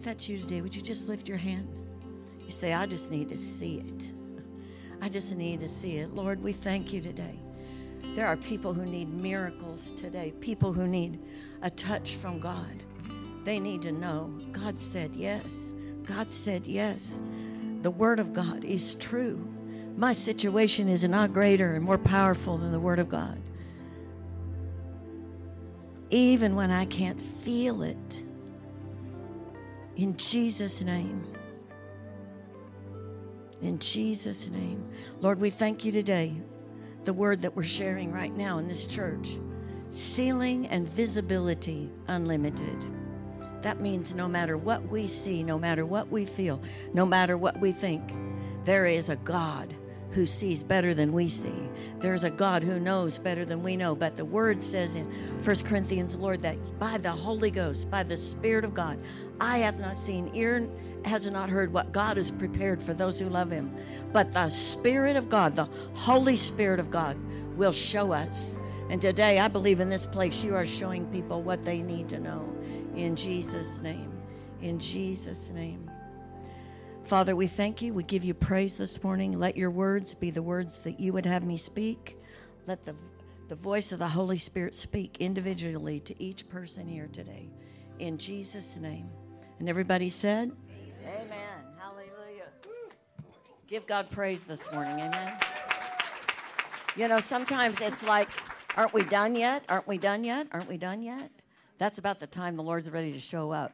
If that's you today, would you just lift your hand? You say, I just need to see it. I just need to see it. Lord, we thank you today. There are people who need miracles today, people who need a touch from God. They need to know God said yes. God said yes. The Word of God is true. My situation is not greater and more powerful than the Word of God. Even when I can't feel it, in Jesus' name. In Jesus' name. Lord, we thank you today, the word that we're sharing right now in this church ceiling and visibility unlimited. That means no matter what we see, no matter what we feel, no matter what we think, there is a God who sees better than we see. There's a God who knows better than we know. But the word says in 1 Corinthians, Lord, that by the Holy Ghost, by the Spirit of God, I have not seen, ear has not heard what God has prepared for those who love him. But the Spirit of God, the Holy Spirit of God, will show us. And today, I believe in this place, you are showing people what they need to know. In Jesus' name. In Jesus' name. Father, we thank you. We give you praise this morning. Let your words be the words that you would have me speak. Let the, the voice of the Holy Spirit speak individually to each person here today. In Jesus' name. And everybody said, Amen. Amen. Hallelujah. Give God praise this morning. Amen. You know, sometimes it's like, aren't we done yet? Aren't we done yet? Aren't we done yet? That's about the time the Lord's ready to show up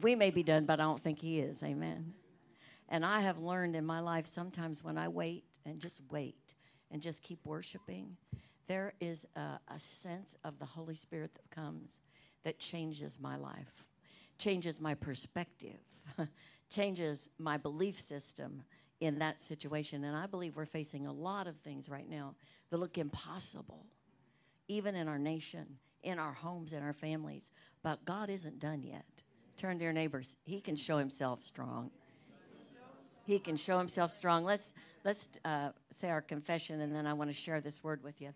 we may be done, but I don't think He is. Amen. And I have learned in my life sometimes when I wait and just wait and just keep worshiping, there is a, a sense of the Holy Spirit that comes that changes my life, changes my perspective, changes my belief system in that situation. And I believe we're facing a lot of things right now that look impossible, even in our nation, in our homes, in our families. But God isn't done yet. Turn to your neighbors. He can show himself strong. He can show himself strong. Let's let's uh, say our confession, and then I want to share this word with you.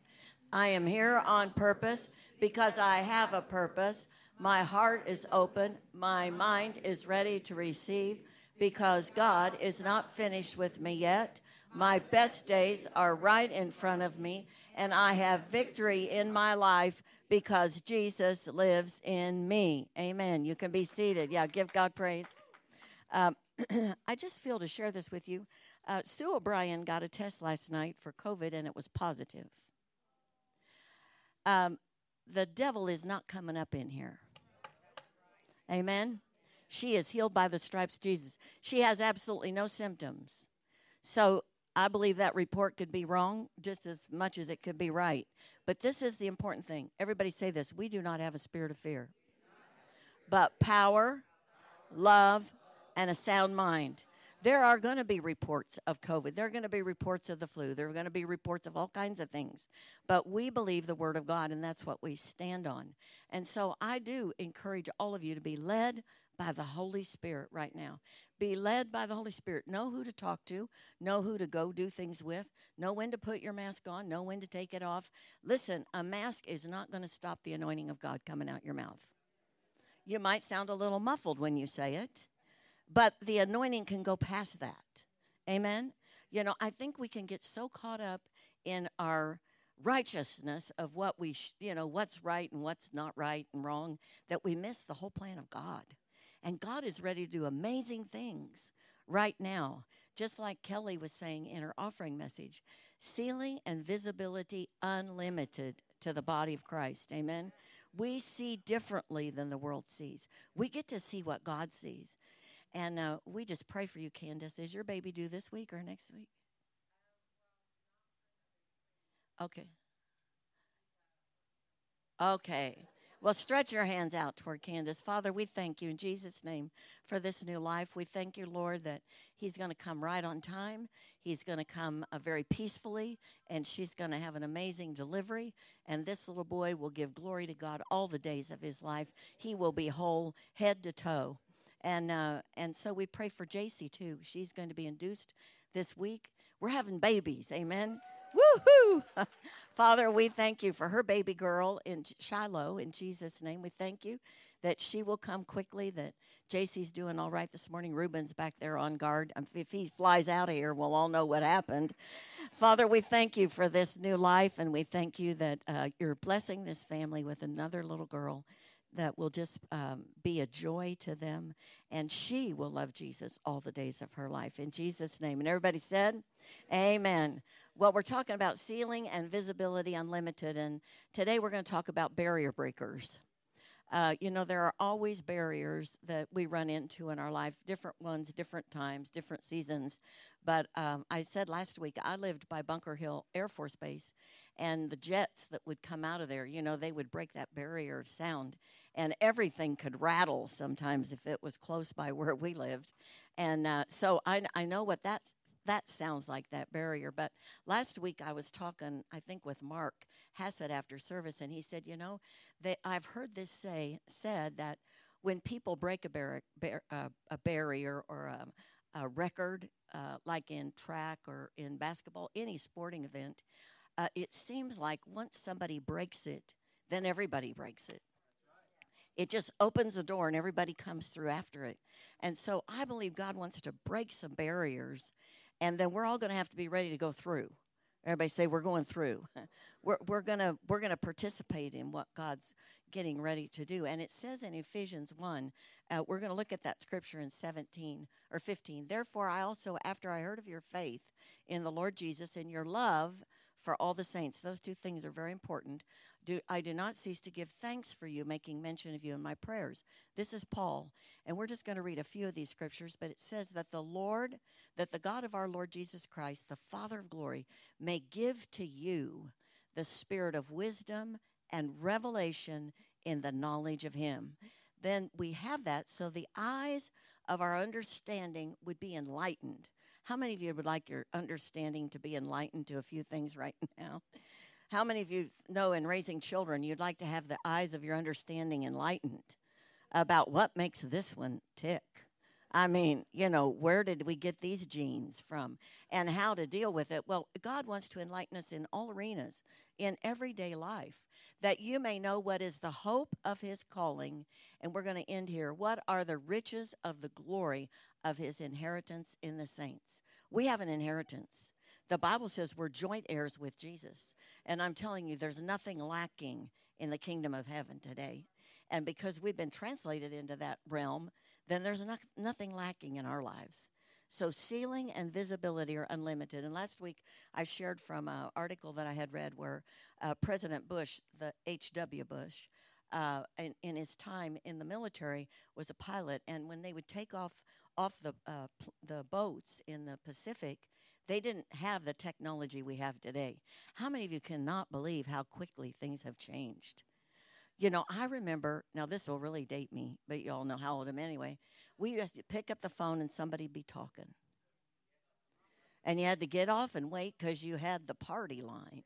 I am here on purpose because I have a purpose. My heart is open. My mind is ready to receive because God is not finished with me yet. My best days are right in front of me, and I have victory in my life because Jesus lives in me. Amen. You can be seated. Yeah, give God praise. Um, I just feel to share this with you. Uh, Sue O'Brien got a test last night for COVID and it was positive. Um, the devil is not coming up in here. Amen. She is healed by the stripes Jesus. She has absolutely no symptoms. So I believe that report could be wrong just as much as it could be right. But this is the important thing. Everybody say this we do not have a spirit of fear, but power, love, and a sound mind. There are going to be reports of COVID. There are going to be reports of the flu. There are going to be reports of all kinds of things. But we believe the Word of God, and that's what we stand on. And so I do encourage all of you to be led by the Holy Spirit right now. Be led by the Holy Spirit. Know who to talk to, know who to go do things with, know when to put your mask on, know when to take it off. Listen, a mask is not going to stop the anointing of God coming out your mouth. You might sound a little muffled when you say it, but the anointing can go past that. Amen? You know, I think we can get so caught up in our righteousness of what we, sh- you know, what's right and what's not right and wrong that we miss the whole plan of God. And God is ready to do amazing things right now. Just like Kelly was saying in her offering message, ceiling and visibility unlimited to the body of Christ. Amen. We see differently than the world sees. We get to see what God sees. And uh, we just pray for you, Candace. Is your baby due this week or next week? Okay. Okay. Well, stretch your hands out toward Candace. Father, we thank you in Jesus' name for this new life. We thank you, Lord, that he's going to come right on time. He's going to come uh, very peacefully, and she's going to have an amazing delivery. And this little boy will give glory to God all the days of his life. He will be whole, head to toe. And, uh, and so we pray for JC too. She's going to be induced this week. We're having babies. Amen. Woohoo! Father, we thank you for her baby girl in Shiloh in Jesus' name. We thank you that she will come quickly, that JC's doing all right this morning. Ruben's back there on guard. Um, if he flies out of here, we'll all know what happened. Father, we thank you for this new life, and we thank you that uh, you're blessing this family with another little girl that will just um, be a joy to them. And she will love Jesus all the days of her life. In Jesus' name. And everybody said, Amen. Well, we're talking about ceiling and visibility unlimited. And today we're going to talk about barrier breakers. Uh, you know, there are always barriers that we run into in our life, different ones, different times, different seasons. But um, I said last week, I lived by Bunker Hill Air Force Base, and the jets that would come out of there, you know, they would break that barrier of sound, and everything could rattle sometimes if it was close by where we lived. And uh, so I, I know what that that sounds like that barrier. But last week I was talking, I think, with Mark Hassett after service, and he said, you know, that I've heard this say said that when people break a, bar- uh, a barrier or a, a record, uh, like in track or in basketball, any sporting event, uh, it seems like once somebody breaks it, then everybody breaks it. It just opens the door and everybody comes through after it. And so I believe God wants to break some barriers, and then we're all going to have to be ready to go through. Everybody say we're going through. we're we're gonna we're gonna participate in what God's getting ready to do. And it says in Ephesians one, uh, we're to look at that scripture in seventeen or fifteen. Therefore, I also, after I heard of your faith in the Lord Jesus and your love for all the saints, those two things are very important. Do, I do not cease to give thanks for you, making mention of you in my prayers. This is Paul, and we're just going to read a few of these scriptures, but it says that the Lord, that the God of our Lord Jesus Christ, the Father of glory, may give to you the spirit of wisdom and revelation in the knowledge of him. Then we have that so the eyes of our understanding would be enlightened. How many of you would like your understanding to be enlightened to a few things right now? How many of you know in raising children, you'd like to have the eyes of your understanding enlightened about what makes this one tick? I mean, you know, where did we get these genes from and how to deal with it? Well, God wants to enlighten us in all arenas, in everyday life, that you may know what is the hope of his calling. And we're going to end here. What are the riches of the glory of his inheritance in the saints? We have an inheritance. The Bible says we're joint heirs with Jesus. And I'm telling you, there's nothing lacking in the kingdom of heaven today. And because we've been translated into that realm, then there's no, nothing lacking in our lives. So ceiling and visibility are unlimited. And last week I shared from an article that I had read where uh, President Bush, the H.W. Bush, uh, in, in, his time in the military, was a pilot. And when they would take off off the uh, the boats in the Pacific, they didn't have the technology we have today. How many of you cannot believe how quickly things have changed? You know, I remember, now this will really date me, but you all know how old I am anyway. We used to pick up the phone and somebody be talking. And you had to get off and wait because you had the party line.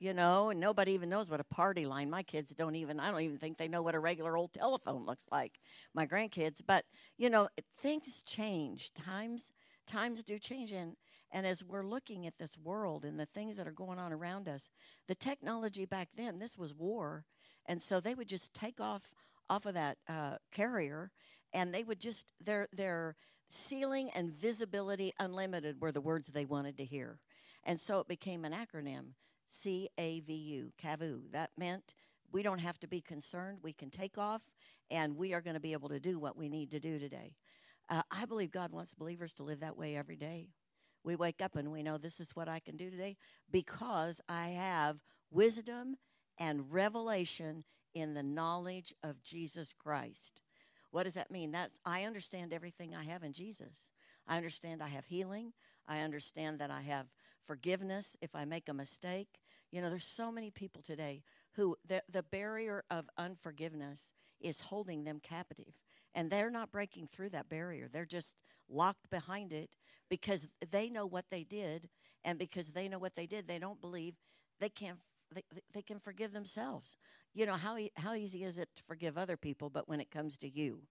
You know, and nobody even knows what a party line. My kids don't even, I don't even think they know what a regular old telephone looks like, my grandkids. But, you know, things change. Times times do change and and as we're looking at this world and the things that are going on around us the technology back then this was war and so they would just take off off of that uh, carrier and they would just their their ceiling and visibility unlimited were the words they wanted to hear and so it became an acronym c-a-v-u cavu that meant we don't have to be concerned we can take off and we are going to be able to do what we need to do today uh, I believe God wants believers to live that way every day. We wake up and we know this is what I can do today because I have wisdom and revelation in the knowledge of Jesus Christ. What does that mean? That's I understand everything I have in Jesus. I understand I have healing. I understand that I have forgiveness if I make a mistake. You know, there's so many people today who the, the barrier of unforgiveness is holding them captive and they're not breaking through that barrier. They're just locked behind it because they know what they did, and because they know what they did, they don't believe they can't. They, they can forgive themselves. You know how how easy is it to forgive other people, but when it comes to you,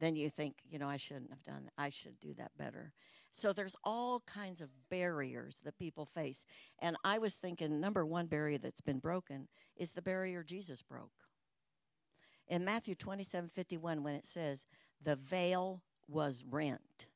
then you think, you know, I shouldn't have done. I should do that better. So there's all kinds of barriers that people face, and I was thinking number one barrier that's been broken is the barrier Jesus broke. in Matthew 27 51, when it says, the veil was rent.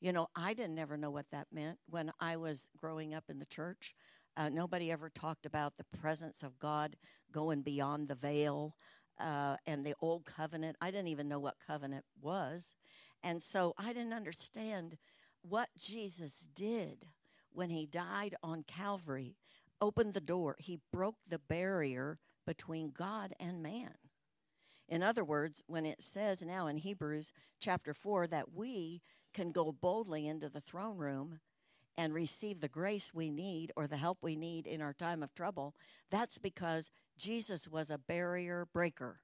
You know, I didn't ever know what that meant when I was growing up in the church. Uh, nobody ever talked about the presence of God going beyond the veil uh, and the old covenant. I didn't even know what covenant was. And so I didn't understand what Jesus did when he died on Calvary, opened the door. He broke the barrier between God and man. In other words, when it says now in Hebrews chapter 4 that we can go boldly into the throne room and receive the grace we need or the help we need in our time of trouble, that's because Jesus was a barrier breaker.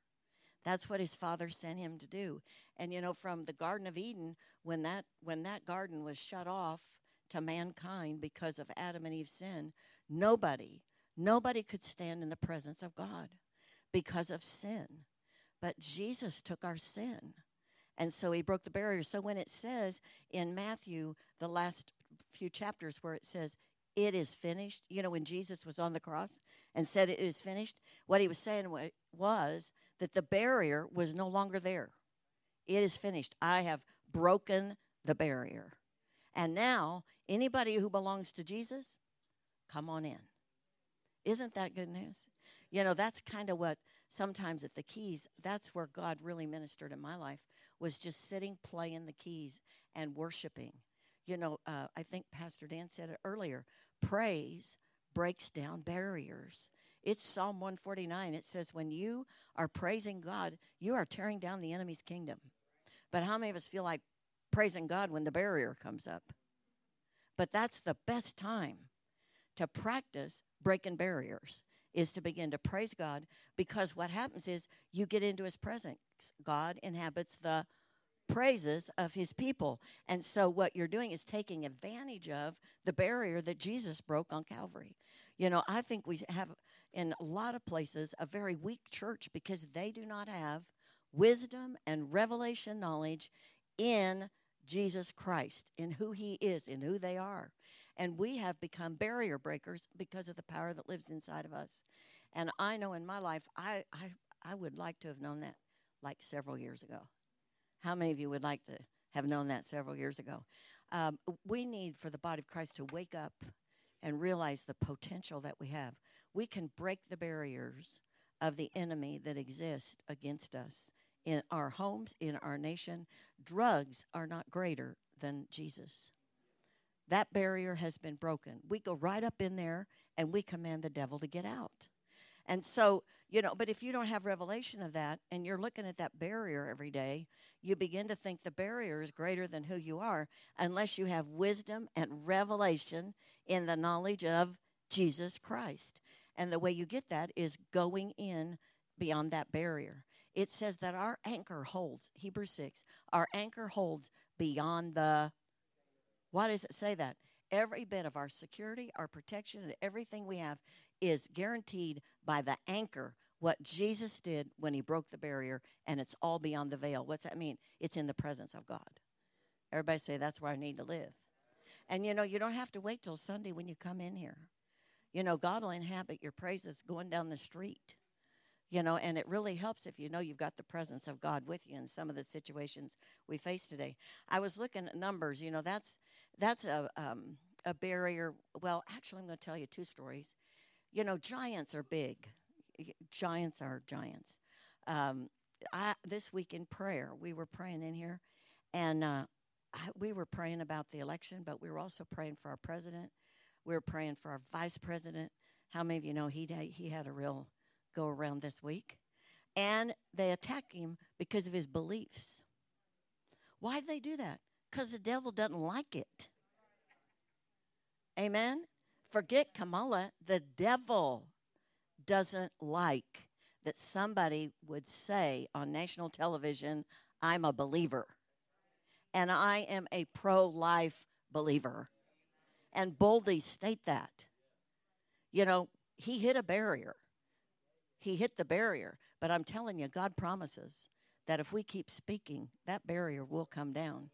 That's what his father sent him to do. And you know, from the Garden of Eden, when that when that garden was shut off to mankind because of Adam and Eve's sin, nobody, nobody could stand in the presence of God because of sin. But Jesus took our sin. And so he broke the barrier. So when it says in Matthew, the last few chapters where it says, it is finished, you know, when Jesus was on the cross and said it is finished, what he was saying was that the barrier was no longer there. It is finished. I have broken the barrier. And now, anybody who belongs to Jesus, come on in. Isn't that good news? You know, that's kind of what sometimes at the keys, that's where God really ministered in my life, was just sitting, playing the keys, and worshiping. You know, uh, I think Pastor Dan said it earlier praise breaks down barriers. It's Psalm 149. It says, When you are praising God, you are tearing down the enemy's kingdom. But how many of us feel like praising God when the barrier comes up? But that's the best time to practice breaking barriers is to begin to praise God because what happens is you get into his presence. God inhabits the praises of his people. And so what you're doing is taking advantage of the barrier that Jesus broke on Calvary. You know, I think we have in a lot of places a very weak church because they do not have wisdom and revelation knowledge in Jesus Christ, in who he is, in who they are. And we have become barrier breakers because of the power that lives inside of us. And I know in my life, I, I, I would like to have known that like several years ago. How many of you would like to have known that several years ago? Um, we need for the body of Christ to wake up and realize the potential that we have. We can break the barriers of the enemy that exist against us in our homes, in our nation. Drugs are not greater than Jesus. That barrier has been broken. We go right up in there and we command the devil to get out. And so, you know, but if you don't have revelation of that and you're looking at that barrier every day, you begin to think the barrier is greater than who you are unless you have wisdom and revelation in the knowledge of Jesus Christ. And the way you get that is going in beyond that barrier. It says that our anchor holds, Hebrews 6, our anchor holds beyond the why does it say that? Every bit of our security, our protection, and everything we have is guaranteed by the anchor, what Jesus did when he broke the barrier, and it's all beyond the veil. What's that mean? It's in the presence of God. Everybody say, That's where I need to live. And you know, you don't have to wait till Sunday when you come in here. You know, God will inhabit your praises going down the street you know, and it really helps if you know you've got the presence of God with you in some of the situations we face today. I was looking at numbers, you know, that's that's a um, a barrier. Well, actually, I'm going to tell you two stories. You know, giants are big. Giants are giants. Um, I, this week in prayer, we were praying in here, and uh, I, we were praying about the election, but we were also praying for our president. We were praying for our vice president. How many of you know he he had a real go around this week. And they attack him because of his beliefs. Why do they do that? Because the devil doesn't like it. Amen? Forget Kamala. The devil doesn't like that somebody would say on national television, I'm a believer. And I am a pro life believer. And boldly state that. You know, he hit a barrier he hit the barrier. But I'm telling you, God promises that if we keep speaking, that barrier will come down.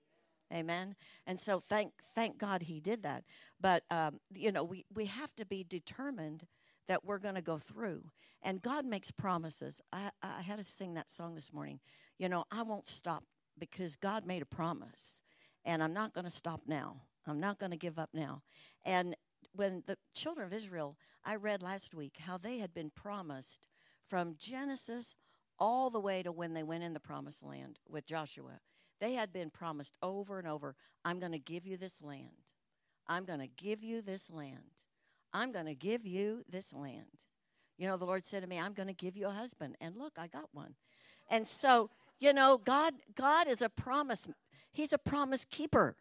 Amen. And so thank thank God he did that. But um, you know, we, we have to be determined that we're going to go through. And God makes promises. I, I had to sing that song this morning. You know, I won't stop because God made a promise, and I'm not going to stop now. I'm not going to give up now. And when the children of Israel, I read last week how they had been promised from Genesis all the way to when they went in the promised land with Joshua. They had been promised over and over I'm going to give you this land. I'm going to give you this land. I'm going to give you this land. You know, the Lord said to me, I'm going to give you a husband. And look, I got one. And so, you know, God God is a promise. He's a promise keeper.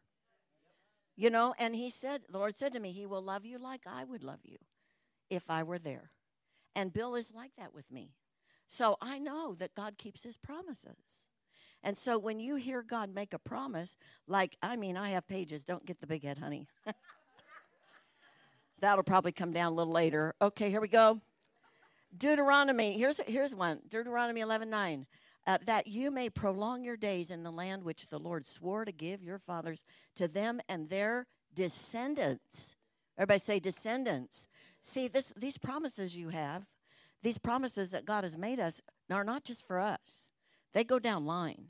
You know, and he said, the Lord said to me, He will love you like I would love you if I were there. And Bill is like that with me. So I know that God keeps his promises. And so when you hear God make a promise, like, I mean, I have pages, don't get the big head, honey. That'll probably come down a little later. Okay, here we go. Deuteronomy, here's, here's one Deuteronomy 11 9. Uh, that you may prolong your days in the land which the Lord swore to give your fathers to them and their descendants. Everybody say descendants. See, this, these promises you have, these promises that God has made us, are not just for us. They go down line.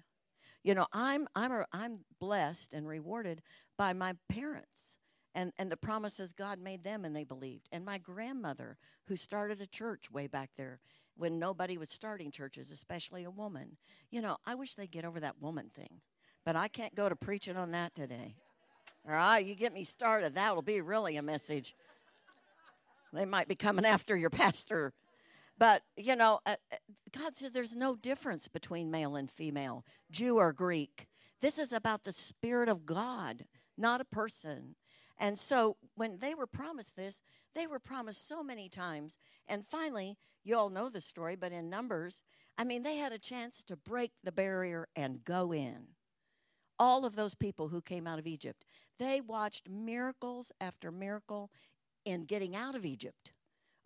You know, I'm I'm a, I'm blessed and rewarded by my parents and and the promises God made them and they believed. And my grandmother who started a church way back there when nobody was starting churches, especially a woman. You know, I wish they'd get over that woman thing. But I can't go to preaching on that today. All right, you get me started, that'll be really a message. They might be coming after your pastor but, you know, uh, uh, God said there's no difference between male and female, Jew or Greek. This is about the Spirit of God, not a person. And so when they were promised this, they were promised so many times. And finally, you all know the story, but in Numbers, I mean, they had a chance to break the barrier and go in. All of those people who came out of Egypt, they watched miracles after miracle in getting out of Egypt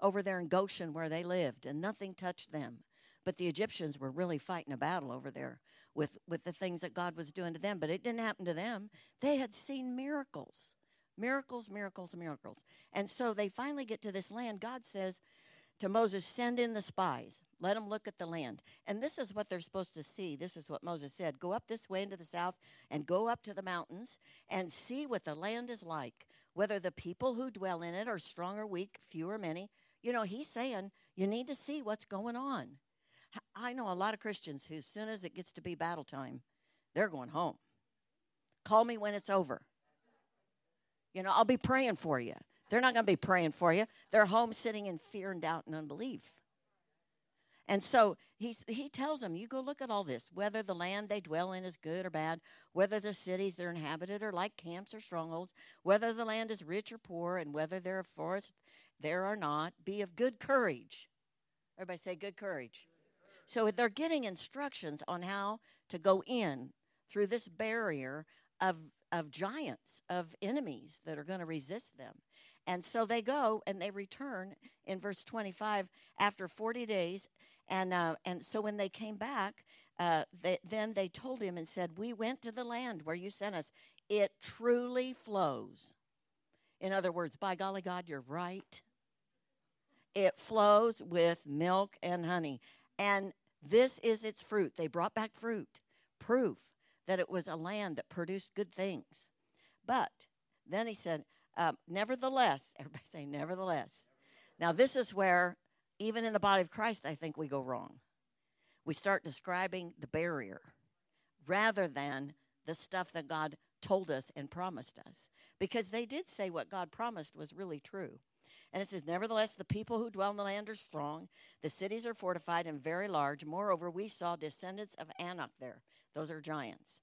over there in Goshen where they lived, and nothing touched them. But the Egyptians were really fighting a battle over there with, with the things that God was doing to them. But it didn't happen to them. They had seen miracles miracles, miracles, miracles. And so they finally get to this land. God says to Moses, Send in the spies. Let them look at the land. And this is what they're supposed to see. This is what Moses said Go up this way into the south and go up to the mountains and see what the land is like, whether the people who dwell in it are strong or weak, few or many you know, he's saying you need to see what's going on. I know a lot of Christians who, as soon as it gets to be battle time, they're going home. Call me when it's over. You know, I'll be praying for you. They're not going to be praying for you. They're home sitting in fear and doubt and unbelief. And so he's, he tells them, You go look at all this, whether the land they dwell in is good or bad, whether the cities they're inhabited are like camps or strongholds, whether the land is rich or poor, and whether there are forests there or not. Be of good courage. Everybody say good courage. So they're getting instructions on how to go in through this barrier of, of giants, of enemies that are going to resist them. And so they go and they return in verse 25 after 40 days. And, uh, and so when they came back, uh, they, then they told him and said, We went to the land where you sent us. It truly flows. In other words, by golly God, you're right. It flows with milk and honey. And this is its fruit. They brought back fruit, proof that it was a land that produced good things. But then he said, um, nevertheless, everybody say, nevertheless. Now, this is where, even in the body of Christ, I think we go wrong. We start describing the barrier rather than the stuff that God told us and promised us. Because they did say what God promised was really true. And it says, Nevertheless, the people who dwell in the land are strong. The cities are fortified and very large. Moreover, we saw descendants of Anak there. Those are giants.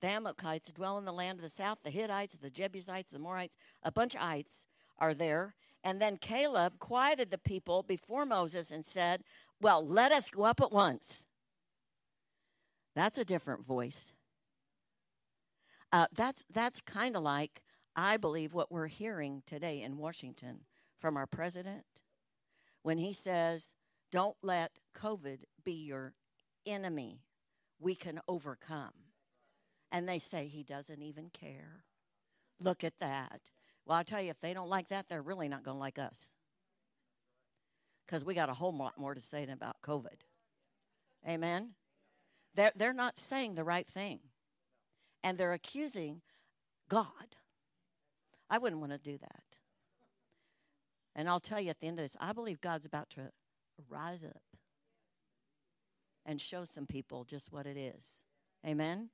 The Amalekites dwell in the land of the south. The Hittites, the Jebusites, the Amorites, a bunch of ites are there. And then Caleb quieted the people before Moses and said, Well, let us go up at once. That's a different voice. Uh, that's that's kind of like, I believe, what we're hearing today in Washington from our president when he says, Don't let COVID be your enemy. We can overcome. And they say he doesn't even care. Look at that. Well, I'll tell you, if they don't like that, they're really not going to like us. because we got a whole lot more to say about COVID. Amen. They're, they're not saying the right thing, and they're accusing God. I wouldn't want to do that. And I'll tell you at the end of this, I believe God's about to rise up and show some people just what it is. Amen.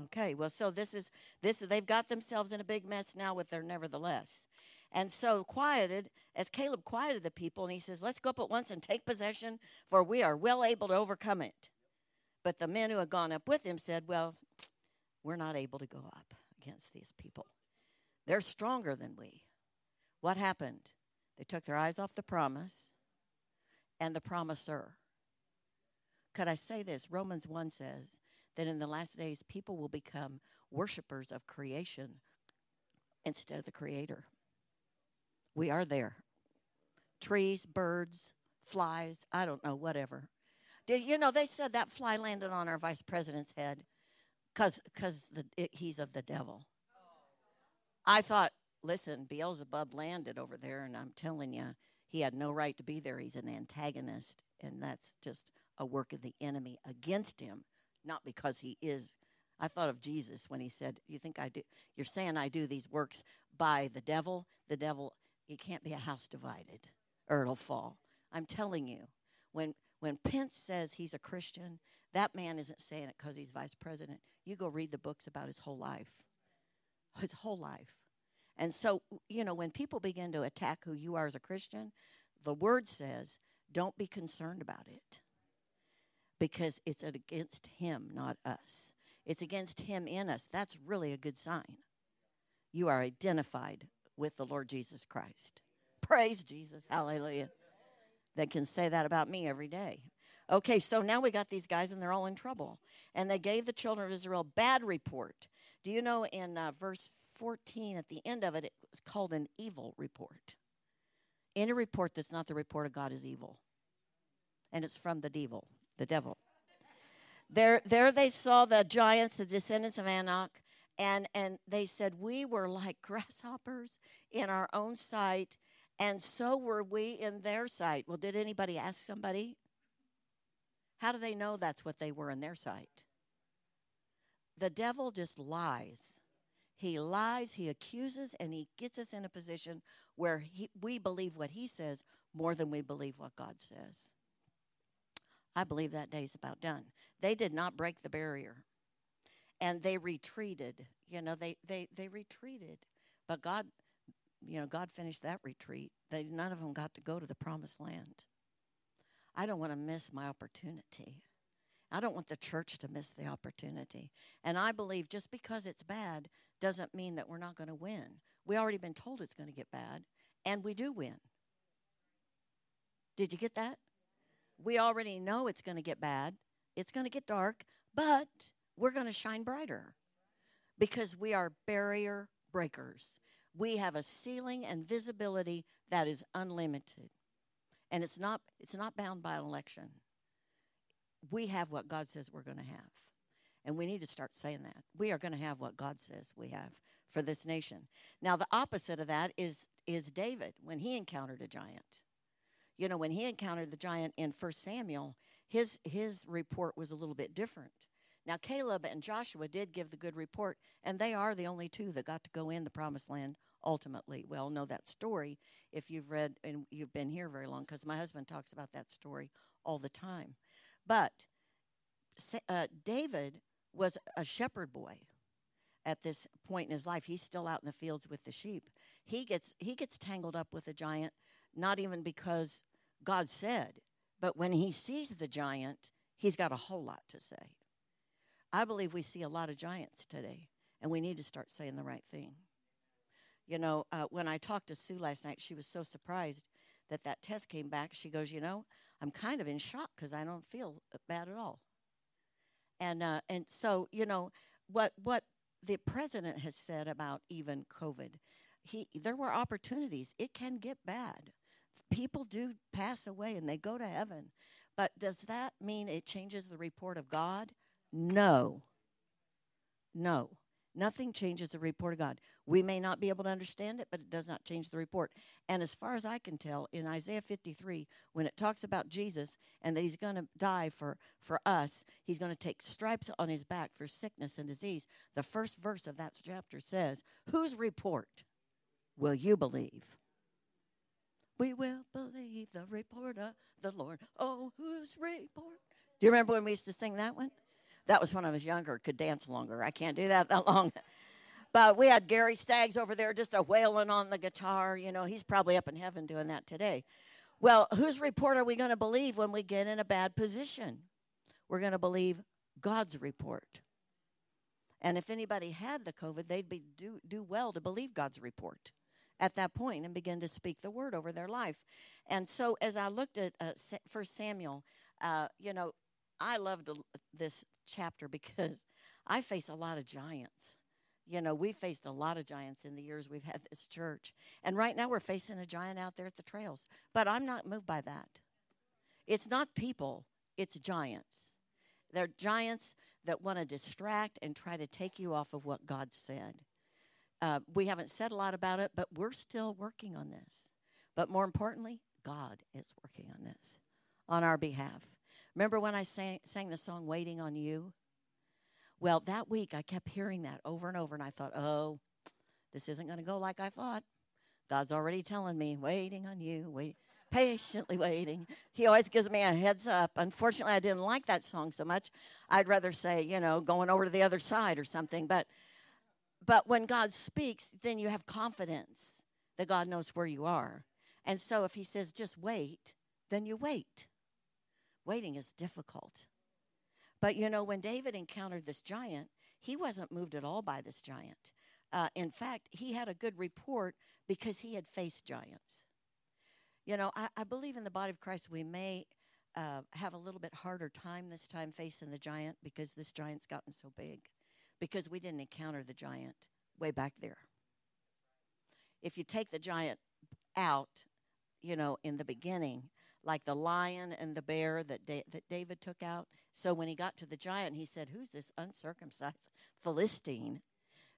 Okay, well, so this is this. They've got themselves in a big mess now with their nevertheless, and so quieted as Caleb quieted the people, and he says, "Let's go up at once and take possession, for we are well able to overcome it." But the men who had gone up with him said, "Well, we're not able to go up against these people. They're stronger than we." What happened? They took their eyes off the promise and the promiser. Could I say this? Romans 1 says that in the last days, people will become worshipers of creation instead of the creator. We are there. Trees, birds, flies, I don't know, whatever. Did you know they said that fly landed on our vice president's head because because he's of the devil. I thought, listen, Beelzebub landed over there, and I'm telling you, he had no right to be there. He's an antagonist, and that's just a work of the enemy against him, not because he is. I thought of Jesus when he said, "You think I do? You're saying I do these works by the devil? The devil. You can't be a house divided, or it'll fall." I'm telling you, when when Pence says he's a Christian, that man isn't saying it because he's vice president. You go read the books about his whole life, his whole life. And so, you know, when people begin to attack who you are as a Christian, the word says, don't be concerned about it because it's against him, not us. It's against him in us. That's really a good sign. You are identified with the Lord Jesus Christ. Praise Jesus. Hallelujah. They can say that about me every day. Okay, so now we got these guys and they're all in trouble. And they gave the children of Israel bad report. Do you know in uh, verse 14, at the end of it, it was called an evil report. Any report that's not the report of God is evil. And it's from the devil, the devil. There, there they saw the giants, the descendants of Anak, and, and they said, We were like grasshoppers in our own sight, and so were we in their sight. Well, did anybody ask somebody? How do they know that's what they were in their sight? The devil just lies. He lies, he accuses, and he gets us in a position where he, we believe what he says more than we believe what God says. I believe that day's about done. They did not break the barrier. And they retreated. You know, they, they, they retreated. But God, you know, God finished that retreat. They, none of them got to go to the promised land. I don't want to miss my opportunity. I don't want the church to miss the opportunity. And I believe just because it's bad doesn't mean that we're not going to win. We already been told it's going to get bad, and we do win. Did you get that? We already know it's going to get bad. It's going to get dark, but we're going to shine brighter because we are barrier breakers. We have a ceiling and visibility that is unlimited. And it's not it's not bound by an election we have what God says we're going to have. And we need to start saying that. We are going to have what God says we have for this nation. Now, the opposite of that is, is David when he encountered a giant. You know, when he encountered the giant in 1 Samuel, his, his report was a little bit different. Now, Caleb and Joshua did give the good report, and they are the only two that got to go in the promised land ultimately. Well, know that story if you've read and you've been here very long, because my husband talks about that story all the time. But uh, David was a shepherd boy at this point in his life. He's still out in the fields with the sheep. He gets he gets tangled up with a giant, not even because God said, but when he sees the giant, he's got a whole lot to say. I believe we see a lot of giants today, and we need to start saying the right thing. You know, uh, when I talked to Sue last night, she was so surprised that that test came back. She goes, You know, I'm kind of in shock because I don't feel bad at all. And uh, and so you know what what the president has said about even COVID, he there were opportunities. It can get bad. People do pass away and they go to heaven, but does that mean it changes the report of God? No. No. Nothing changes the report of God. We may not be able to understand it, but it does not change the report. And as far as I can tell, in Isaiah 53, when it talks about Jesus and that he's going to die for, for us, he's going to take stripes on his back for sickness and disease. The first verse of that chapter says, Whose report will you believe? We will believe the report of the Lord. Oh, whose report? Do you remember when we used to sing that one? That was when I was younger, could dance longer. I can't do that that long. But we had Gary Staggs over there just a wailing on the guitar. You know, he's probably up in heaven doing that today. Well, whose report are we going to believe when we get in a bad position? We're going to believe God's report. And if anybody had the COVID, they'd be do, do well to believe God's report at that point and begin to speak the word over their life. And so as I looked at uh, First Samuel, uh, you know, I loved this chapter because I face a lot of giants. You know, we faced a lot of giants in the years we've had this church. And right now we're facing a giant out there at the trails. But I'm not moved by that. It's not people, it's giants. They're giants that want to distract and try to take you off of what God said. Uh, we haven't said a lot about it, but we're still working on this. But more importantly, God is working on this on our behalf. Remember when I sang, sang the song Waiting on You? Well, that week I kept hearing that over and over, and I thought, oh, this isn't going to go like I thought. God's already telling me, waiting on you, wait, patiently waiting. He always gives me a heads up. Unfortunately, I didn't like that song so much. I'd rather say, you know, going over to the other side or something. But, but when God speaks, then you have confidence that God knows where you are. And so if He says, just wait, then you wait. Waiting is difficult. But you know, when David encountered this giant, he wasn't moved at all by this giant. Uh, in fact, he had a good report because he had faced giants. You know, I, I believe in the body of Christ, we may uh, have a little bit harder time this time facing the giant because this giant's gotten so big, because we didn't encounter the giant way back there. If you take the giant out, you know, in the beginning, like the lion and the bear that, da- that David took out. So when he got to the giant, he said, Who's this uncircumcised Philistine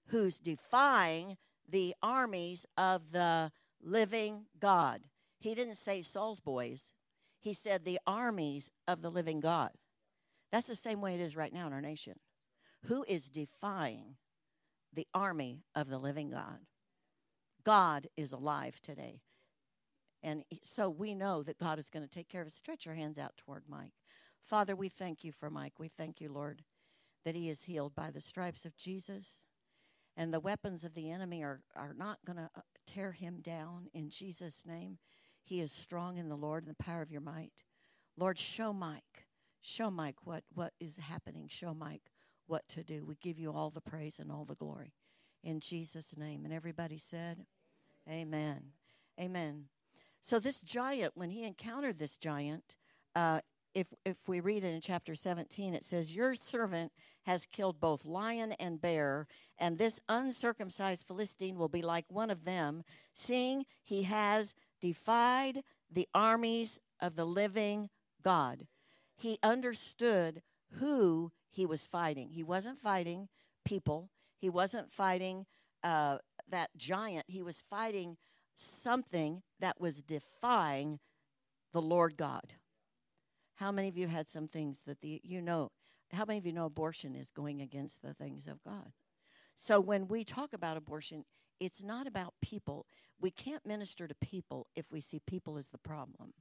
who's defying the armies of the living God? He didn't say Saul's boys, he said the armies of the living God. That's the same way it is right now in our nation. Who is defying the army of the living God? God is alive today. And so we know that God is going to take care of us. Stretch your hands out toward Mike. Father, we thank you for Mike. We thank you, Lord, that he is healed by the stripes of Jesus. And the weapons of the enemy are, are not going to uh, tear him down in Jesus' name. He is strong in the Lord and the power of your might. Lord, show Mike. Show Mike what, what is happening. Show Mike what to do. We give you all the praise and all the glory. In Jesus' name. And everybody said, Amen. Amen. So this giant, when he encountered this giant, uh, if if we read it in chapter 17, it says, "Your servant has killed both lion and bear, and this uncircumcised Philistine will be like one of them, seeing he has defied the armies of the living God." He understood who he was fighting. He wasn't fighting people. He wasn't fighting uh, that giant. He was fighting something that was defying the Lord God. How many of you had some things that the, you know? How many of you know abortion is going against the things of God? So when we talk about abortion, it's not about people. We can't minister to people if we see people as the problem.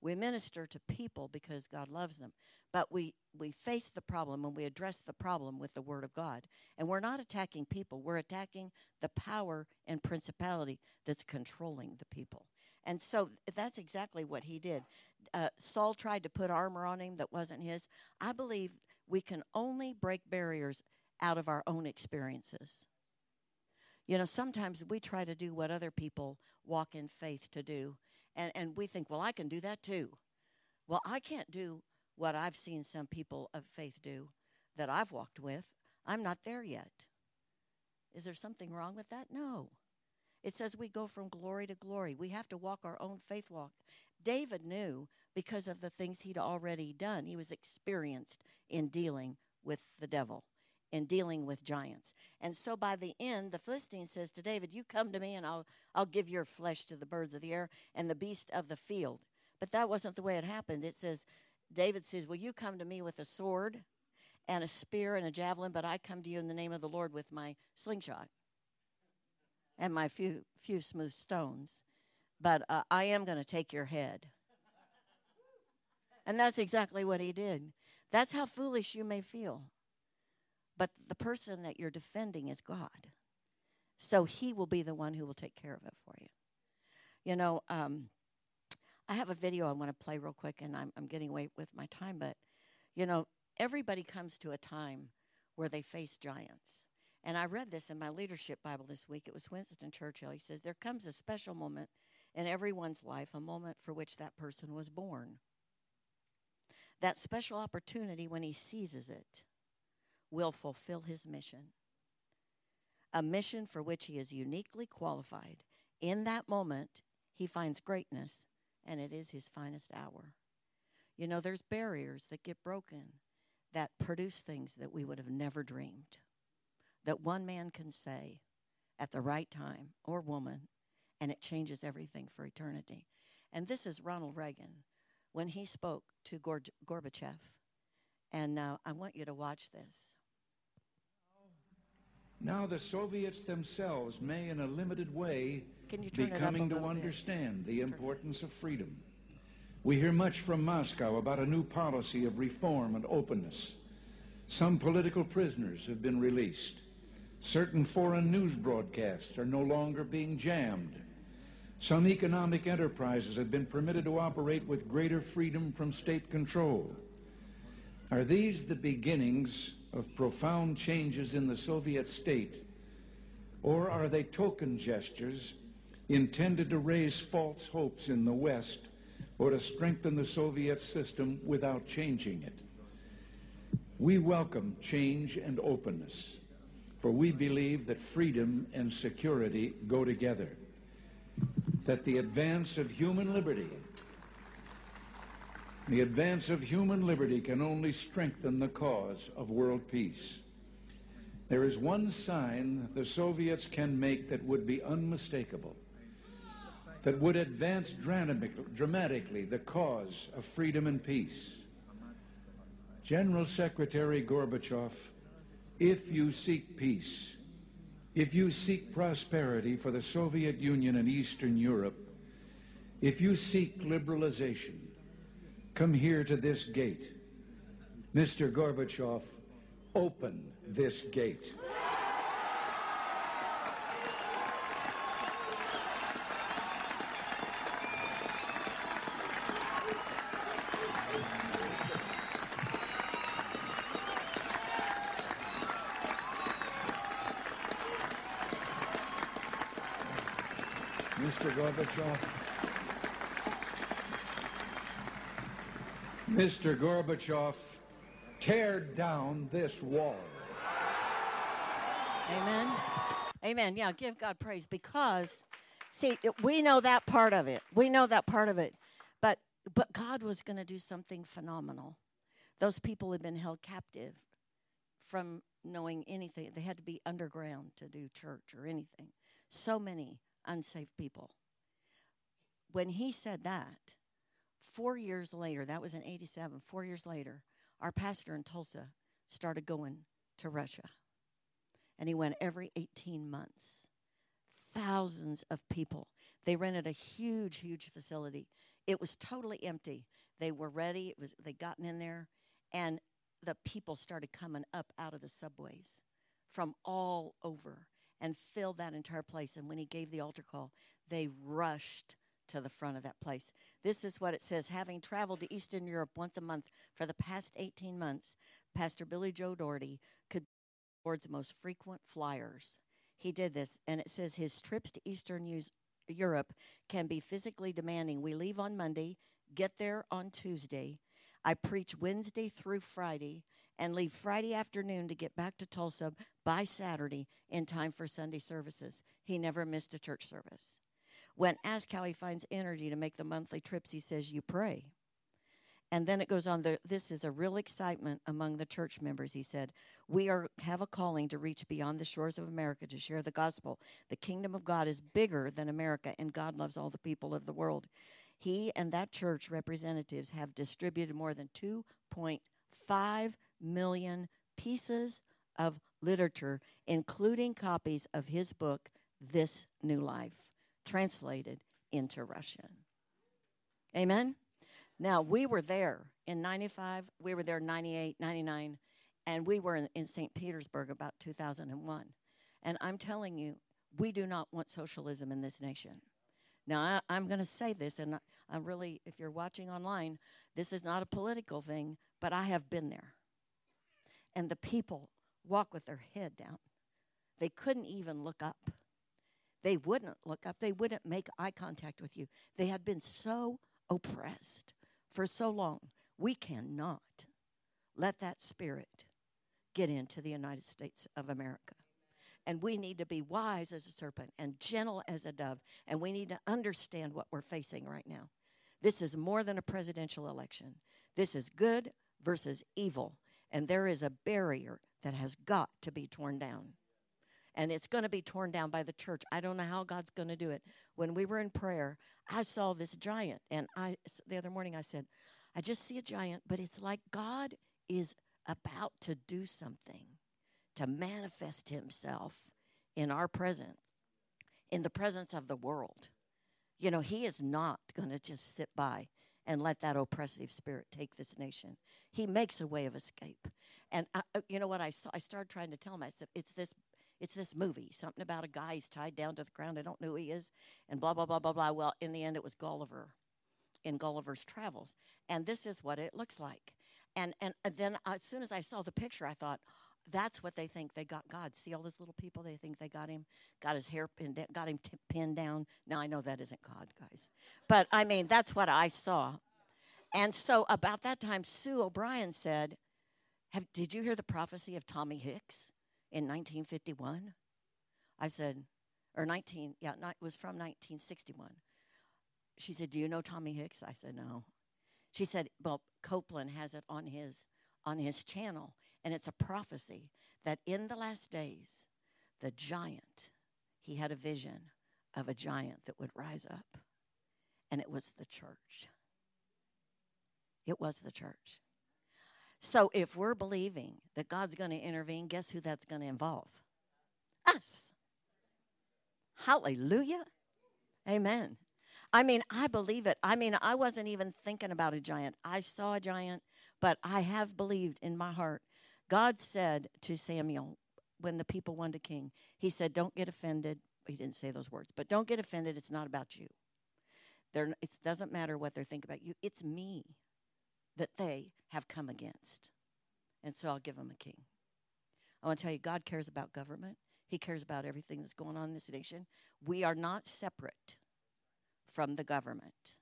We minister to people because God loves them. But we, we face the problem and we address the problem with the Word of God. And we're not attacking people, we're attacking the power and principality that's controlling the people. And so that's exactly what he did. Uh, Saul tried to put armor on him that wasn't his. I believe we can only break barriers out of our own experiences. You know, sometimes we try to do what other people walk in faith to do, and, and we think, well, I can do that too. Well, I can't do what I've seen some people of faith do that I've walked with. I'm not there yet. Is there something wrong with that? No. It says we go from glory to glory. We have to walk our own faith walk. David knew because of the things he'd already done. He was experienced in dealing with the devil. In dealing with giants. And so by the end, the Philistine says to David, You come to me, and I'll, I'll give your flesh to the birds of the air and the beast of the field. But that wasn't the way it happened. It says, David says, Will you come to me with a sword and a spear and a javelin, but I come to you in the name of the Lord with my slingshot and my few, few smooth stones. But uh, I am going to take your head. And that's exactly what he did. That's how foolish you may feel. But the person that you're defending is God. So he will be the one who will take care of it for you. You know, um, I have a video I want to play real quick, and I'm, I'm getting away with my time, but you know, everybody comes to a time where they face giants. And I read this in my leadership Bible this week. It was Winston Churchill. He says, There comes a special moment in everyone's life, a moment for which that person was born. That special opportunity, when he seizes it, will fulfill his mission. A mission for which he is uniquely qualified. In that moment, he finds greatness, and it is his finest hour. You know, there's barriers that get broken that produce things that we would have never dreamed. That one man can say at the right time, or woman, and it changes everything for eternity. And this is Ronald Reagan when he spoke to Gorbachev. And now I want you to watch this. Now the Soviets themselves may, in a limited way, be coming to understand bit? the importance of freedom. We hear much from Moscow about a new policy of reform and openness. Some political prisoners have been released. Certain foreign news broadcasts are no longer being jammed. Some economic enterprises have been permitted to operate with greater freedom from state control. Are these the beginnings of profound changes in the Soviet state? Or are they token gestures intended to raise false hopes in the West or to strengthen the Soviet system without changing it? We welcome change and openness, for we believe that freedom and security go together, that the advance of human liberty the advance of human liberty can only strengthen the cause of world peace. There is one sign the Soviets can make that would be unmistakable, that would advance dramatically the cause of freedom and peace. General Secretary Gorbachev, if you seek peace, if you seek prosperity for the Soviet Union and Eastern Europe, if you seek liberalization, Come here to this gate. Mr. Gorbachev, open this gate. Mr. Gorbachev, Mr. Gorbachev, tear down this wall. Amen. Amen. Yeah, give God praise because, see, we know that part of it. We know that part of it. But, but God was going to do something phenomenal. Those people had been held captive from knowing anything. They had to be underground to do church or anything. So many unsaved people. When he said that, four years later, that was in 87, four years later, our pastor in Tulsa started going to Russia. And he went every 18 months. Thousands of people. They rented a huge, huge facility. It was totally empty. They were ready. It was they gotten in there, and the people started coming up out of the subways from all over and filled that entire place. And when he gave the altar call, they rushed to the front of that place. This is what it says Having traveled to Eastern Europe once a month for the past 18 months, Pastor Billy Joe Daugherty could be the most frequent flyers. He did this, and it says his trips to Eastern Europe can be physically demanding. We leave on Monday, get there on Tuesday. I preach Wednesday through Friday and leave Friday afternoon to get back to Tulsa by Saturday in time for Sunday services. He never missed a church service. When asked how he finds energy to make the monthly trips, he says, You pray. And then it goes on. This is a real excitement among the church members. He said, "We are have a calling to reach beyond the shores of America to share the gospel. The kingdom of God is bigger than America, and God loves all the people of the world." He and that church representatives have distributed more than 2.5 million pieces of literature, including copies of his book, This New Life, translated into Russian. Amen? Now, we were there in 95, we were there 98, 99, and we were in, in St. Petersburg about 2001. And I'm telling you, we do not want socialism in this nation. Now, I, am going to say this, and I'm really, if you're watching online, this is not a political thing, but I have been there. And the people walk with their head down. They couldn't even look up. They wouldn't look up. They wouldn't make eye contact with you. They had been so oppressed for so long. We cannot let that spirit get into the United States of America. And we need to be wise as a serpent and gentle as a dove. And we need to understand what we're facing right now. This is more than a presidential election. This is good versus evil. And there is a barrier that has got to be torn down. And it's going to be torn down by the church. I don't know how God's going to do it. When we were in prayer, I saw this giant. And I the other morning I said, I just see a giant, but it's like God is about to do something to manifest himself in our presence, in the presence of the world. You know, he is not going to just sit by and let that oppressive spirit take this nation. He makes a way of escape. And I, uh, you know what I saw? I started trying to tell him. I said, "It's this, it's this movie. Something about a guy he's tied down to the ground. I don't know who he is, and blah blah blah blah blah." Well, in the end, it was Gulliver, in Gulliver's Travels, and this is what it looks like. And and then as soon as I saw the picture, I thought, that's what they think they got God. See all those little people? They think they got him, got his hair pinned, got him t- pinned down. Now I know that isn't God, guys, but I mean that's what I saw. And so about that time, Sue O'Brien said, "Did you hear the prophecy of Tommy Hicks in 1951?" I said, or 19, yeah, it was from 1961. She said, "Do you know Tommy Hicks?" I said, "No." She said, "Well, Copeland has it on his on his channel." And it's a prophecy that in the last days, the giant, he had a vision of a giant that would rise up. And it was the church. It was the church. So if we're believing that God's going to intervene, guess who that's going to involve? Us. Hallelujah. Amen. I mean, I believe it. I mean, I wasn't even thinking about a giant. I saw a giant, but I have believed in my heart God said to Samuel when the people wanted a king, He said, Don't get offended. He didn't say those words, but don't get offended. It's not about you. It doesn't matter what they're thinking about you. It's me that they have come against. And so I'll give them a king. I want to tell you, God cares about government. He cares about everything that's going on in this nation. We are not separate from the government.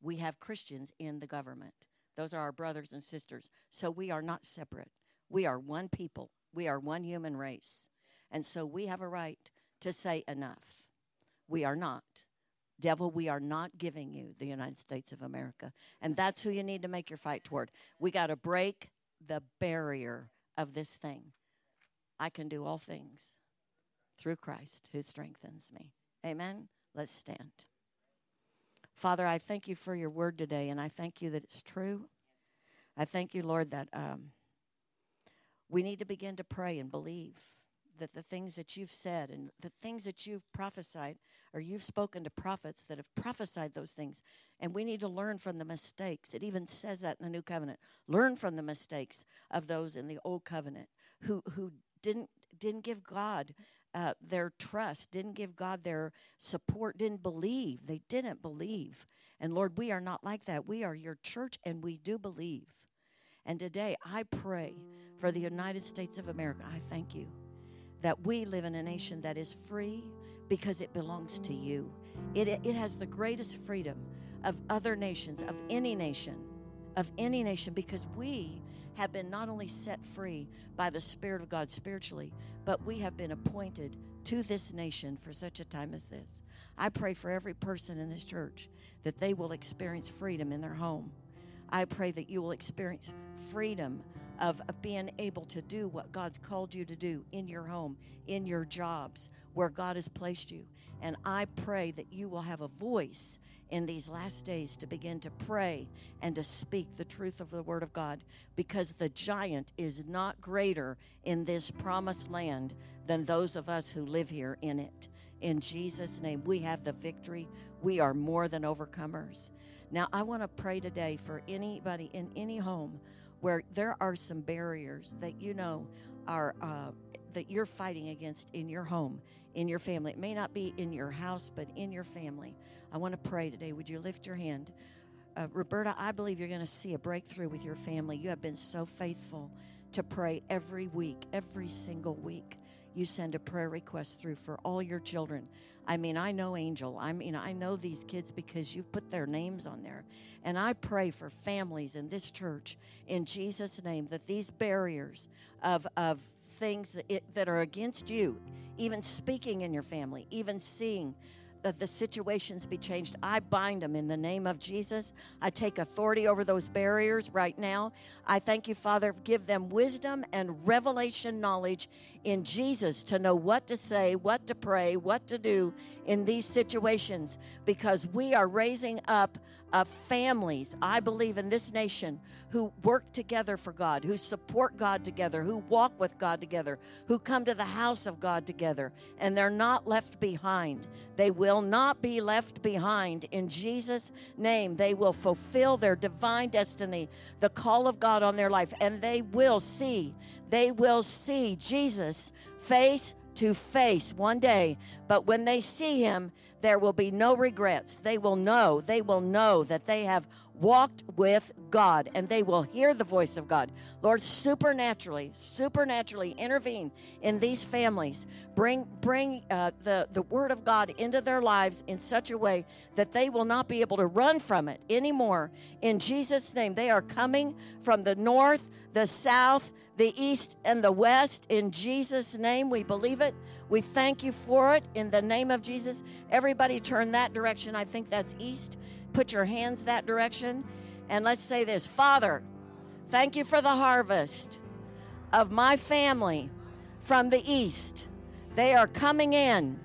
We have Christians in the government. Those are our brothers and sisters. So we are not separate. We are one people, we are one human race. And so we have a right to say enough. We are not. Devil, we are not giving you the United States of America. And that's who you need to make your fight toward. We got to break the barrier of this thing. I can do all things through Christ who strengthens me. Amen. Let's stand. Father, I thank you for your word today, and I thank you that it's true. I thank you, Lord, that um, we need to begin to pray and believe that the things that you've said and the things that you've prophesied or you've spoken to prophets that have prophesied those things. And we need to learn from the mistakes. It even says that in the new covenant. Learn from the mistakes of those in the old covenant who who didn't didn't give god uh, their trust didn't give god their support didn't believe. They didn't believe. And lord we are not like that. We are your church and we do believe. And today I pray for the United States of America. I thank you that we live in a nation that is free because it belongs to you. It, it has the greatest freedom of other nations, of any nation, of any nation, because we have been not only set free by the Spirit of God spiritually, but we have been appointed to this nation for such a time as this. I pray for every person in this church that they will experience freedom in their home I pray that you will experience freedom of, of being able to do what God's called you to do in your home, in your jobs, where God has placed you. And I pray that you will have a voice in these last days to begin to pray and to speak the truth of the Word of God because the giant is not greater in this promised land than those of us who live here in it. In Jesus' name, we have the victory. We are more than overcomers. Now, I want to pray today for anybody in any home where there are some barriers that you know are uh, that you're fighting against in your home, in your family. It may not be in your house, but in your family. I want to pray today. Would you lift your hand? Uh, Roberta, I believe you're going to see a breakthrough with your family. You have been so faithful to pray every week, every single week. You send a prayer request through for all your children. I mean, I know Angel. I mean, I know these kids because you've put their names on there. And I pray for families in this church in Jesus' name that these barriers of, of things that, it, that are against you, even speaking in your family, even seeing that the situations be changed. I bind them in the name of Jesus. I take authority over those barriers right now. I thank you, Father. Give them wisdom and revelation knowledge in Jesus to know what to say, what to pray, what to do in these situations because we are raising up of families, I believe, in this nation who work together for God, who support God together, who walk with God together, who come to the house of God together, and they're not left behind. They will not be left behind. In Jesus' name, they will fulfill their divine destiny, the call of God on their life, and they will see, they will see Jesus face to face one day. But when they see him, there will be no regrets. They will know, they will know that they have walked with God and they will hear the voice of God. Lord, supernaturally, supernaturally intervene in these families. Bring, bring uh, the, the word of God into their lives in such a way that they will not be able to run from it anymore. In Jesus' name, they are coming from the north, the south, the east, and the west. In Jesus' name, we believe it. We thank you for it in the name of Jesus. Everybody turn that direction. I think that's east. Put your hands that direction. And let's say this Father, thank you for the harvest of my family from the east. They are coming in.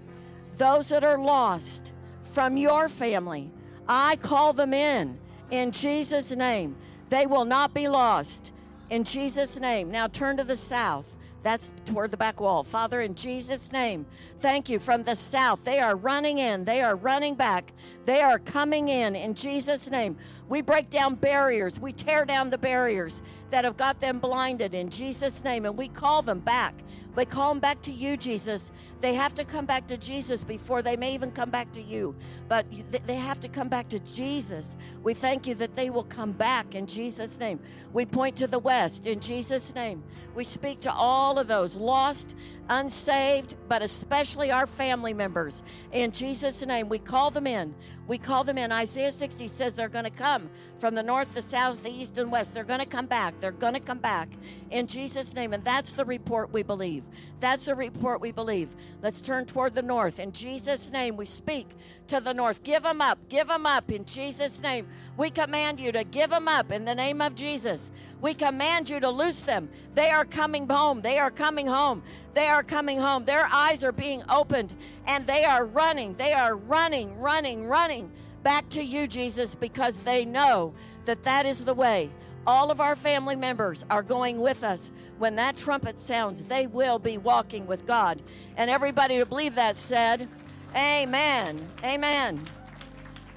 Those that are lost from your family, I call them in in Jesus' name. They will not be lost in Jesus' name. Now turn to the south. That's toward the back wall. Father, in Jesus' name, thank you. From the south, they are running in, they are running back, they are coming in. In Jesus' name, we break down barriers, we tear down the barriers that have got them blinded in Jesus' name, and we call them back. We call them back to you, Jesus. They have to come back to Jesus before they may even come back to you. But they have to come back to Jesus. We thank you that they will come back in Jesus' name. We point to the west in Jesus' name. We speak to all of those lost, unsaved, but especially our family members. In Jesus' name, we call them in. We call them in. Isaiah 60 says they're going to come from the north, the south, the east, and west. They're going to come back. They're going to come back in Jesus' name. And that's the report we believe. That's the report we believe. Let's turn toward the north. In Jesus' name, we speak to the north. Give them up. Give them up in Jesus' name. We command you to give them up in the name of Jesus. We command you to loose them. They are coming home. They are coming home. They are coming home. Their eyes are being opened and they are running. They are running, running, running back to you, Jesus, because they know that that is the way. All of our family members are going with us. When that trumpet sounds, they will be walking with God. And everybody who believe that said, Amen. Amen.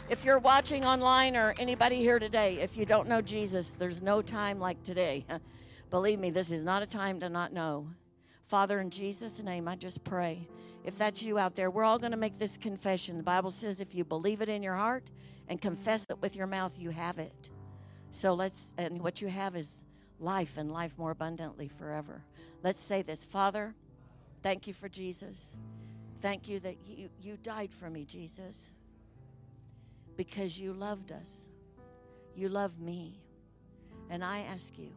If you're watching online or anybody here today, if you don't know Jesus, there's no time like today. Believe me, this is not a time to not know. Father, in Jesus' name, I just pray. If that's you out there, we're all going to make this confession. The Bible says if you believe it in your heart and confess it with your mouth, you have it. So let's, and what you have is life and life more abundantly forever. Let's say this Father, thank you for Jesus. Thank you that you, you died for me, Jesus, because you loved us. You love me. And I ask you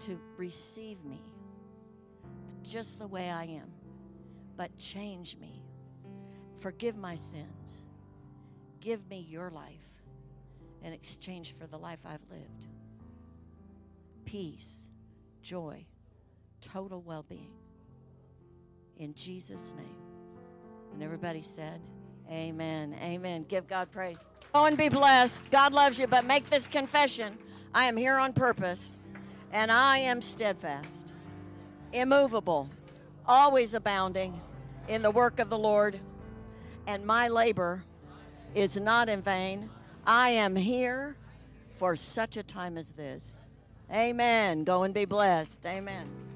to receive me just the way I am, but change me. Forgive my sins. Give me your life in exchange for the life I've lived. Peace, joy, total well being. In Jesus' name. And everybody said, Amen. Amen. Give God praise. Go and be blessed. God loves you, but make this confession I am here on purpose, and I am steadfast, immovable, always abounding in the work of the Lord, and my labor is not in vain. I am here for such a time as this. Amen. Go and be blessed. Amen.